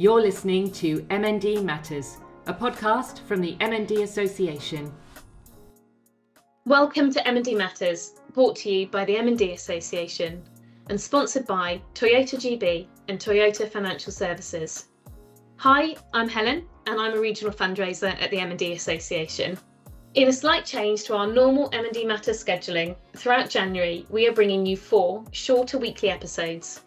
You're listening to MND Matters, a podcast from the MND Association. Welcome to MND Matters, brought to you by the MND Association and sponsored by Toyota GB and Toyota Financial Services. Hi, I'm Helen and I'm a regional fundraiser at the MND Association. In a slight change to our normal MND Matters scheduling, throughout January we are bringing you four shorter weekly episodes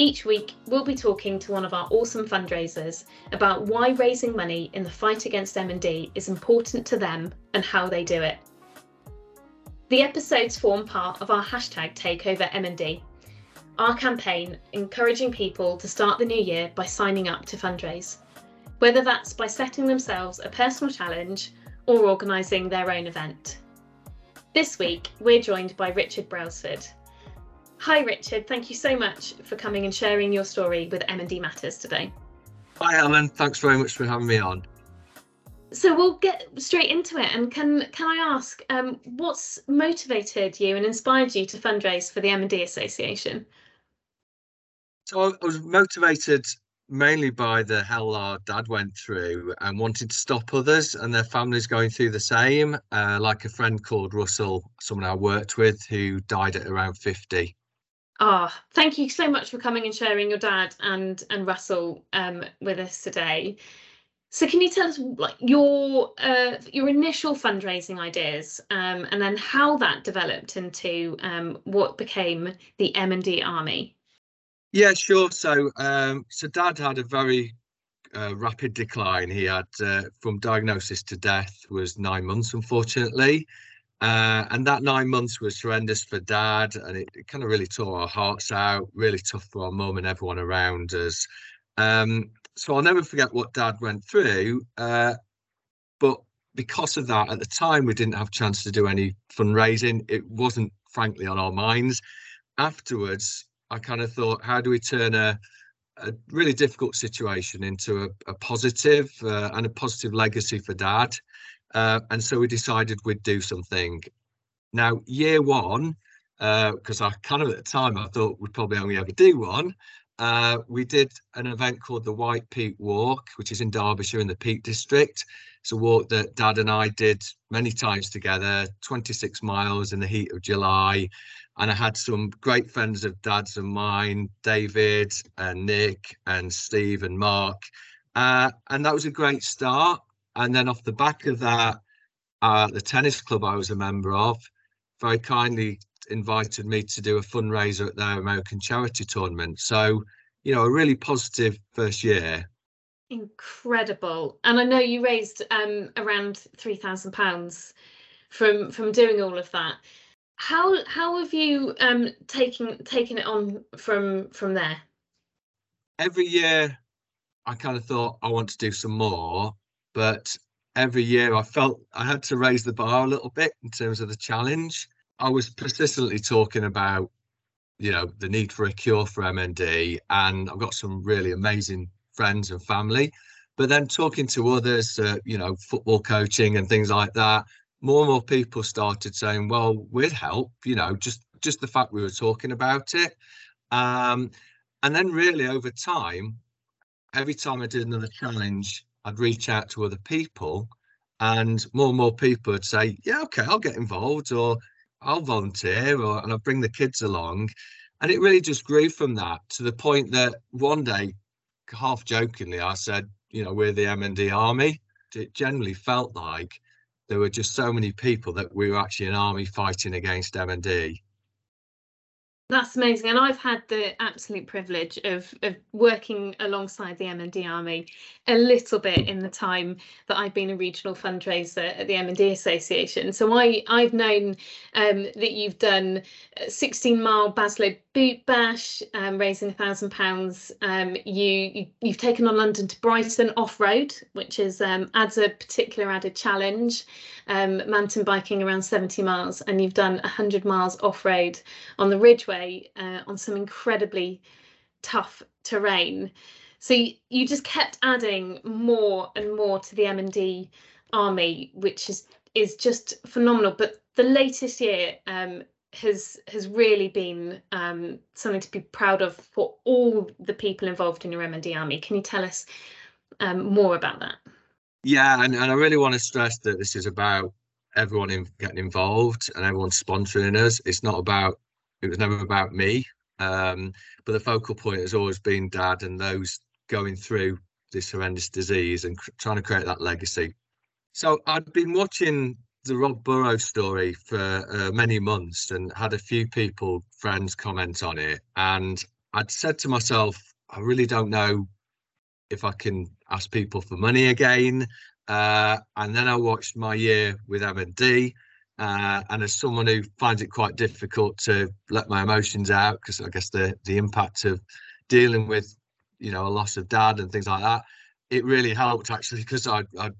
each week, we'll be talking to one of our awesome fundraisers about why raising money in the fight against MND is important to them and how they do it. The episodes form part of our hashtag TakeOverMND, our campaign encouraging people to start the new year by signing up to fundraise, whether that's by setting themselves a personal challenge or organising their own event. This week, we're joined by Richard Brailsford, Hi, Richard. Thank you so much for coming and sharing your story with MND Matters today. Hi, Helen. Thanks very much for having me on. So we'll get straight into it. And can can I ask, um, what's motivated you and inspired you to fundraise for the MND Association? So I was motivated mainly by the hell our dad went through and wanted to stop others and their families going through the same. Uh, like a friend called Russell, someone I worked with, who died at around 50. Ah, oh, thank you so much for coming and sharing your dad and and Russell um, with us today. So, can you tell us like your uh, your initial fundraising ideas, um, and then how that developed into um, what became the M and D Army? Yeah, sure. So, um, so Dad had a very uh, rapid decline. He had uh, from diagnosis to death was nine months, unfortunately. Uh, and that nine months was horrendous for dad, and it, it kind of really tore our hearts out. Really tough for our mum and everyone around us. Um, so I'll never forget what dad went through. Uh, but because of that, at the time we didn't have a chance to do any fundraising. It wasn't, frankly, on our minds. Afterwards, I kind of thought, how do we turn a a really difficult situation into a, a positive, uh, and a positive legacy for dad. Uh, and so we decided we'd do something. Now, year one, because uh, I kind of at the time I thought we'd probably only ever do one. Uh, we did an event called the White Peak Walk, which is in Derbyshire in the Peak District. It's a walk that Dad and I did many times together, 26 miles in the heat of July. And I had some great friends of Dad's and mine, David and Nick and Steve and Mark. Uh, and that was a great start. And then off the back of that, uh, the tennis club I was a member of very kindly invited me to do a fundraiser at their American charity tournament. So, you know, a really positive first year. Incredible. And I know you raised um, around three thousand pounds from from doing all of that. How how have you um, taken taken it on from from there? Every year, I kind of thought I want to do some more, but every year I felt I had to raise the bar a little bit in terms of the challenge. I was persistently talking about, you know, the need for a cure for MND, and I've got some really amazing friends and family. But then talking to others, uh, you know, football coaching and things like that, more and more people started saying, "Well, we'd help," you know, just just the fact we were talking about it. Um, and then really over time, every time I did another challenge, I'd reach out to other people and more and more people would say, yeah, okay, I'll get involved or I'll volunteer or and I'll bring the kids along. And it really just grew from that to the point that one day, half jokingly, I said, you know, we're the MND army. It generally felt like there were just so many people that we were actually an army fighting against MND. That's amazing. And I've had the absolute privilege of, of working alongside the MND Army a little bit in the time that I've been a regional fundraiser at the MND Association. So I, I've known um, that you've done 16 mile Baslow boot bash, um, raising a thousand pounds. Um, you, you have taken on London to Brighton off road, which is um, adds a particular added challenge. Um, mountain biking around 70 miles, and you've done 100 miles off road on the Ridgeway uh, on some incredibly tough terrain. So you, you just kept adding more and more to the MND army, which is is just phenomenal. But the latest year, um, has has really been um, something to be proud of for all the people involved in your MND Army. Can you tell us um, more about that? Yeah, and, and I really want to stress that this is about everyone in, getting involved and everyone sponsoring us. It's not about it was never about me. Um, but the focal point has always been dad and those going through this horrendous disease and trying to create that legacy. So I'd been watching the Rob Burrow's story for uh, many months and had a few people, friends, comment on it. And I'd said to myself, I really don't know if I can ask people for money again. Uh, and then I watched my year with MND. Uh, and as someone who finds it quite difficult to let my emotions out, because I guess the the impact of dealing with, you know, a loss of dad and things like that, it really helped actually because I I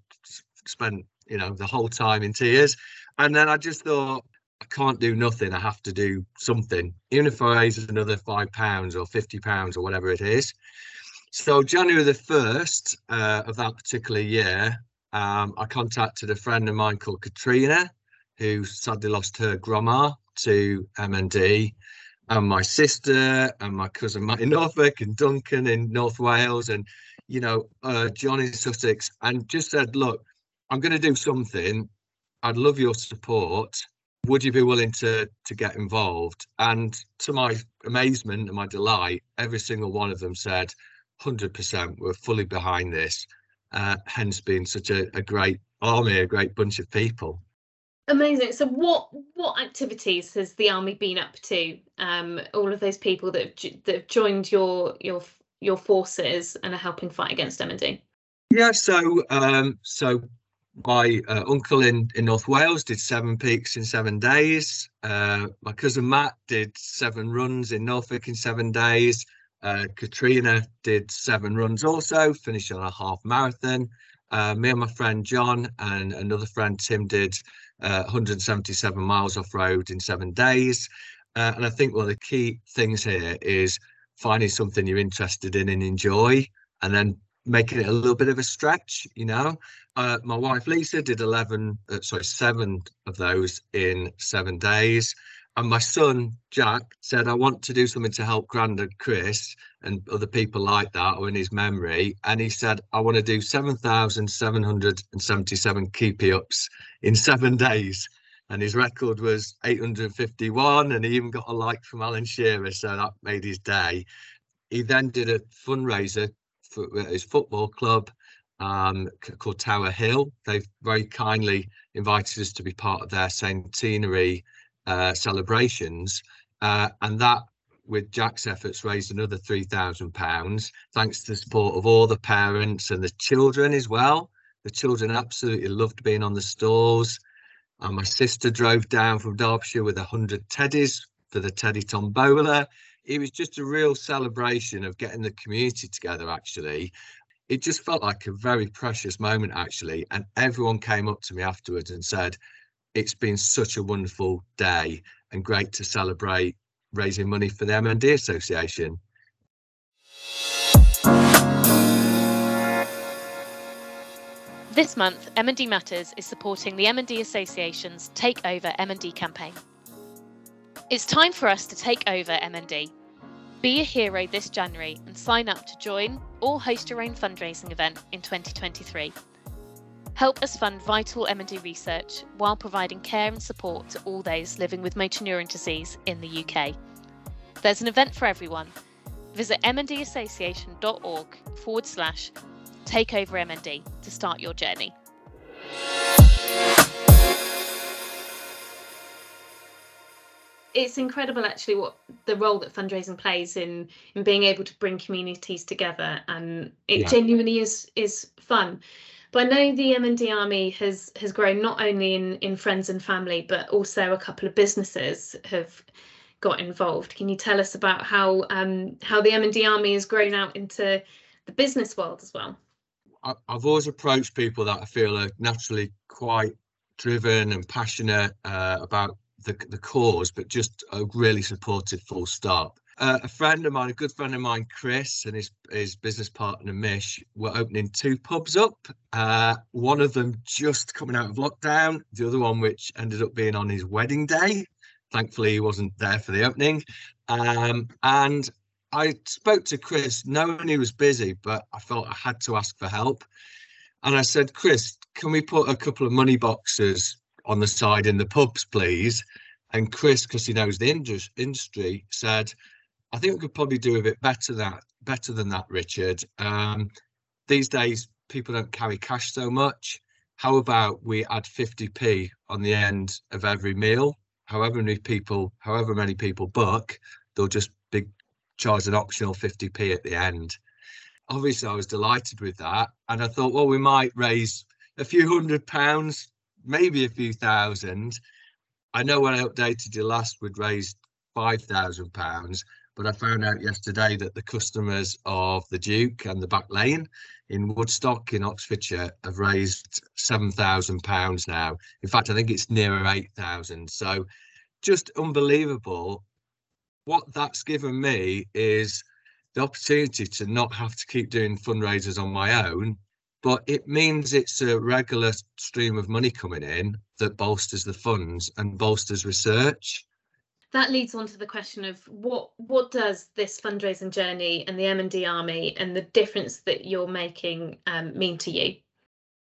spent you know the whole time in tears, and then I just thought I can't do nothing. I have to do something, even if I raise another five pounds or fifty pounds or whatever it is. So January the first uh, of that particular year, um, I contacted a friend of mine called Katrina, who sadly lost her grandma to MND, and my sister and my cousin Matt in Norfolk and Duncan in North Wales and you know uh, John in Sussex, and just said, look, I'm going to do something. I'd love your support. Would you be willing to to get involved? And to my amazement and my delight, every single one of them said, 100%, we're fully behind this. Uh, hence being such a, a great army, a great bunch of people. Amazing. So, what what activities has the army been up to? Um, all of those people that have, that have joined your your your forces and are helping fight against MND. Yeah. So, um, so my uh, uncle in in North Wales did seven peaks in seven days. Uh, my cousin Matt did seven runs in Norfolk in seven days. Uh, Katrina did seven runs also, finished on a half marathon. Uh, me and my friend John and another friend Tim did uh, 177 miles off road in seven days. Uh, and I think one of the key things here is finding something you're interested in and enjoy, and then making it a little bit of a stretch. You know, uh, my wife Lisa did 11, uh, sorry, seven of those in seven days. And my son Jack said, I want to do something to help Grandad Chris and other people like that or in his memory. And he said, I want to do 7,777 keepy ups in seven days. And his record was 851. And he even got a like from Alan Shearer. So that made his day. He then did a fundraiser for his football club um, called Tower Hill. They've very kindly invited us to be part of their centenary uh, celebrations. Uh, and that with Jack's efforts, raised another three thousand pounds, thanks to the support of all the parents and the children as well. The children absolutely loved being on the stalls. And my sister drove down from Derbyshire with a hundred teddies for the Teddy Tombola. It was just a real celebration of getting the community together. Actually, it just felt like a very precious moment. Actually, and everyone came up to me afterwards and said, "It's been such a wonderful day and great to celebrate raising money for the MND Association. This month, MND Matters is supporting the MND Association's Take Over MND campaign. It's time for us to take over MND. Be a hero this January and sign up to join or host your own fundraising event in 2023. Help us fund vital MND research while providing care and support to all those living with motor neuron disease in the UK. There's an event for everyone. Visit mndassociation.org forward slash takeover MND to start your journey. It's incredible actually what the role that fundraising plays in in being able to bring communities together and it yeah. genuinely is is fun. But I know the MND Army has has grown not only in in friends and family, but also a couple of businesses have got involved. Can you tell us about how um, how the M and D Army has grown out into the business world as well? I've always approached people that I feel are naturally quite driven and passionate uh, about the, the cause, but just a really supportive full stop uh, a friend of mine, a good friend of mine, Chris, and his his business partner Mish were opening two pubs up. Uh, one of them just coming out of lockdown, the other one which ended up being on his wedding day. thankfully he wasn't there for the opening. Um, and I spoke to Chris knowing he was busy, but I felt I had to ask for help. And I said, Chris, can we put a couple of money boxes on the side in the pubs, please? And Chris, because he knows the industry, said, I think we could probably do a bit better that better than that, Richard. Um, these days, people don't carry cash so much. How about we add 50p on the end of every meal? However many people, however many people book, they'll just be charged an optional 50p at the end. Obviously, I was delighted with that, and I thought, well, we might raise a few hundred pounds, maybe a few thousand. I know when I updated you last, we'd raised five thousand pounds, but I found out yesterday that the customers of the Duke and the Back Lane in Woodstock in Oxfordshire have raised seven thousand pounds now. In fact, I think it's nearer eight thousand. So just unbelievable. What that's given me is the opportunity to not have to keep doing fundraisers on my own, but it means it's a regular stream of money coming in that bolsters the funds and bolsters research that leads on to the question of what what does this fundraising journey and the MND Army and the difference that you're making um, mean to you?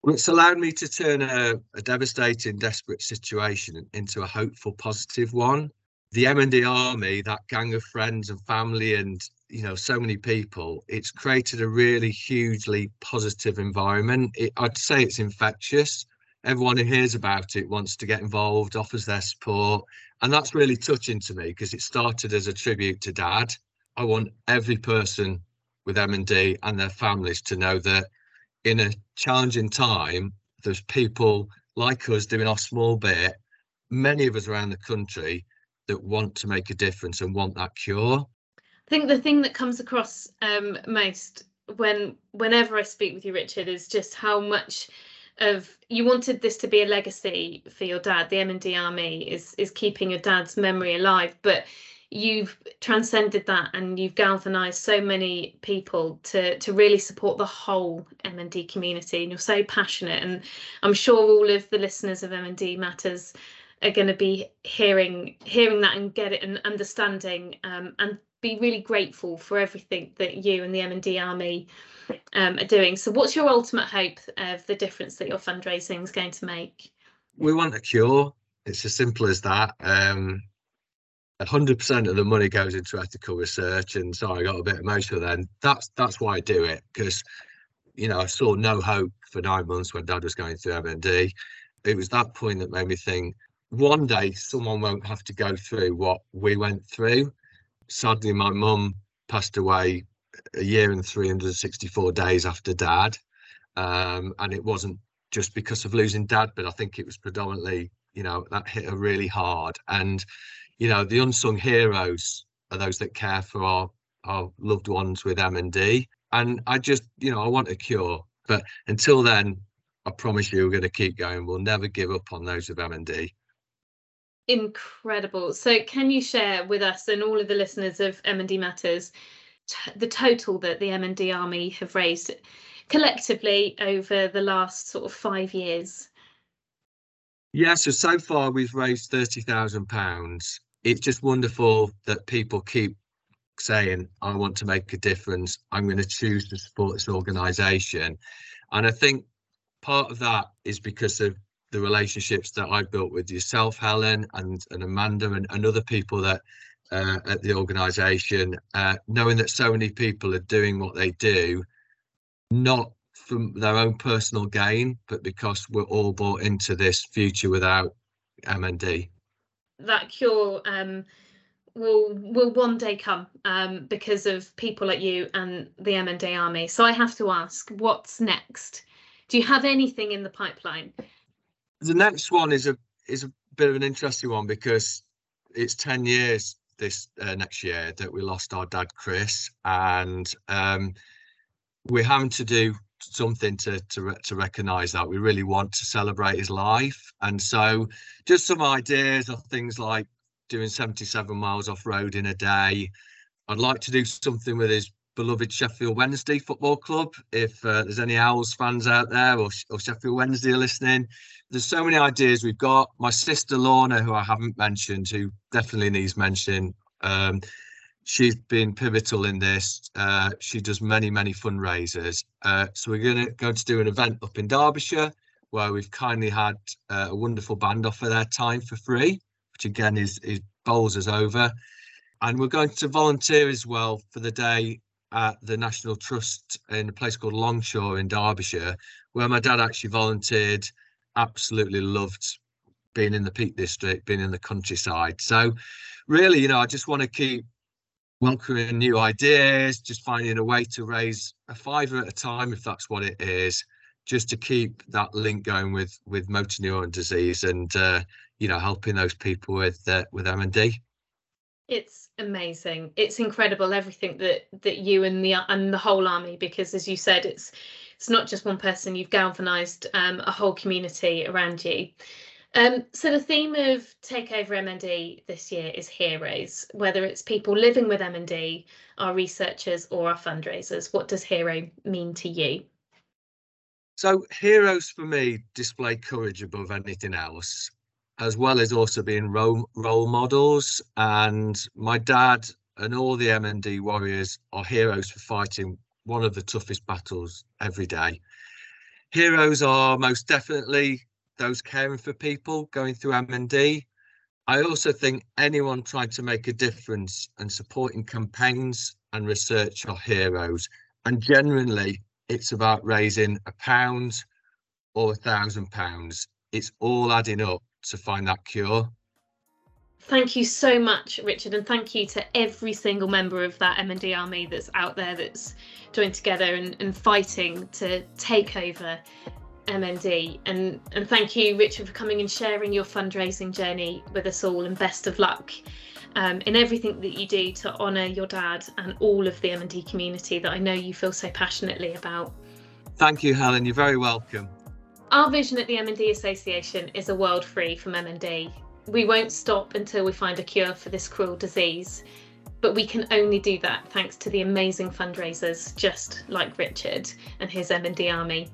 Well, it's allowed me to turn a, a, devastating, desperate situation into a hopeful, positive one. The MND Army, that gang of friends and family, and you know, so many people, it's created a really hugely positive environment. It, I'd say it's infectious. Everyone who hears about it wants to get involved, offers their support, and that's really touching to me because it started as a tribute to dad. I want every person with MND and their families to know that in a challenging time there's people like us doing our small bit many of us around the country that want to make a difference and want that cure. I think the thing that comes across um, most when whenever i speak with you richard is just how much of you wanted this to be a legacy for your dad. The MND Army is is keeping your dad's memory alive, but you've transcended that and you've galvanized so many people to to really support the whole MND community and you're so passionate and I'm sure all of the listeners of MND Matters are going to be hearing hearing that and get it and understanding um, and be really grateful for everything that you and the MND Army um, are doing. So, what's your ultimate hope of the difference that your fundraising is going to make? We want a cure. It's as simple as that. Um, 100% of the money goes into ethical research, and sorry, I got a bit emotional then. That's that's why I do it because, you know, I saw no hope for nine months when Dad was going through MND. It was that point that made me think one day someone won't have to go through what we went through. Sadly, my mum passed away a year and 364 days after dad. Um, and it wasn't just because of losing dad, but I think it was predominantly, you know, that hit her really hard. And, you know, the unsung heroes are those that care for our, our loved ones with MND. And I just, you know, I want a cure. But until then, I promise you, we're going to keep going. We'll never give up on those with MND. Incredible. So, can you share with us and all of the listeners of MND Matters the total that the MND Army have raised collectively over the last sort of five years? Yeah, so so far we've raised thirty thousand pounds. It's just wonderful that people keep saying, "I want to make a difference. I'm going to choose to support this organisation," and I think part of that is because of the relationships that I've built with yourself, Helen, and and Amanda, and, and other people that uh, at the organisation, uh, knowing that so many people are doing what they do, not from their own personal gain, but because we're all bought into this future without MND. That cure um, will will one day come um, because of people like you and the MND army. So I have to ask, what's next? Do you have anything in the pipeline? The next one is a is a bit of an interesting one because it's 10 years this uh, next year that we lost our dad Chris, and um, we're having to do something to to to recognise that we really want to celebrate his life, and so just some ideas of things like doing 77 miles off road in a day. I'd like to do something with his beloved Sheffield Wednesday Football Club. If uh, there's any Owls fans out there or, or Sheffield Wednesday listening, there's so many ideas we've got. My sister Lorna, who I haven't mentioned, who definitely needs mention. Um, she's been pivotal in this. Uh, she does many, many fundraisers. Uh, so we're to going to do an event up in Derbyshire where we've kindly had uh, a wonderful band offer their time for free, which again is, is bowls us over. And we're going to volunteer as well for the day at the National Trust in a place called Longshaw in Derbyshire, where my dad actually volunteered. Absolutely loved being in the Peak District, being in the countryside. So, really, you know, I just want to keep welcoming new ideas, just finding a way to raise a fiver at a time, if that's what it is, just to keep that link going with with motor neuron disease and uh, you know helping those people with uh, with MND. It's amazing. It's incredible everything that that you and the and the whole army because as you said it's it's not just one person you've galvanized um, a whole community around you. Um, so the theme of Takeover MND this year is heroes, whether it's people living with MND, our researchers or our fundraisers. What does hero mean to you? So heroes for me display courage above anything else as well as also being role, role models. And my dad and all the MND warriors are heroes for fighting one of the toughest battles every day. Heroes are most definitely those caring for people going through MND. I also think anyone trying to make a difference and supporting campaigns and research are heroes. And generally, it's about raising a pound or a thousand pounds. It's all adding up to find that cure. Thank you so much, Richard, and thank you to every single member of that MND army that's out there that's joined together and, and fighting to take over MND. And and thank you, Richard, for coming and sharing your fundraising journey with us all. And best of luck um, in everything that you do to honour your dad and all of the MND community that I know you feel so passionately about. Thank you, Helen. You're very welcome. Our vision at the MND Association is a world free from MND. We won't stop until we find a cure for this cruel disease, but we can only do that thanks to the amazing fundraisers just like Richard and his MND army.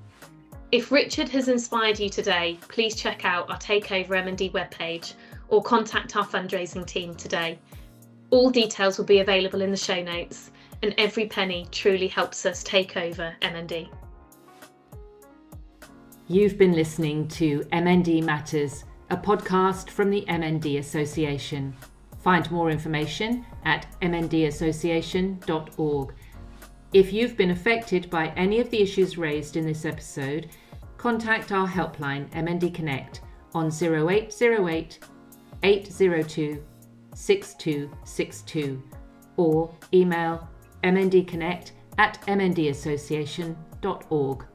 If Richard has inspired you today, please check out our Takeover MND webpage or contact our fundraising team today. All details will be available in the show notes, and every penny truly helps us take over MND. You've been listening to MND Matters, a podcast from the MND Association. Find more information at mndassociation.org. If you've been affected by any of the issues raised in this episode, contact our helpline MND Connect on 0808 802 6262 or email mndconnect at mndassociation.org.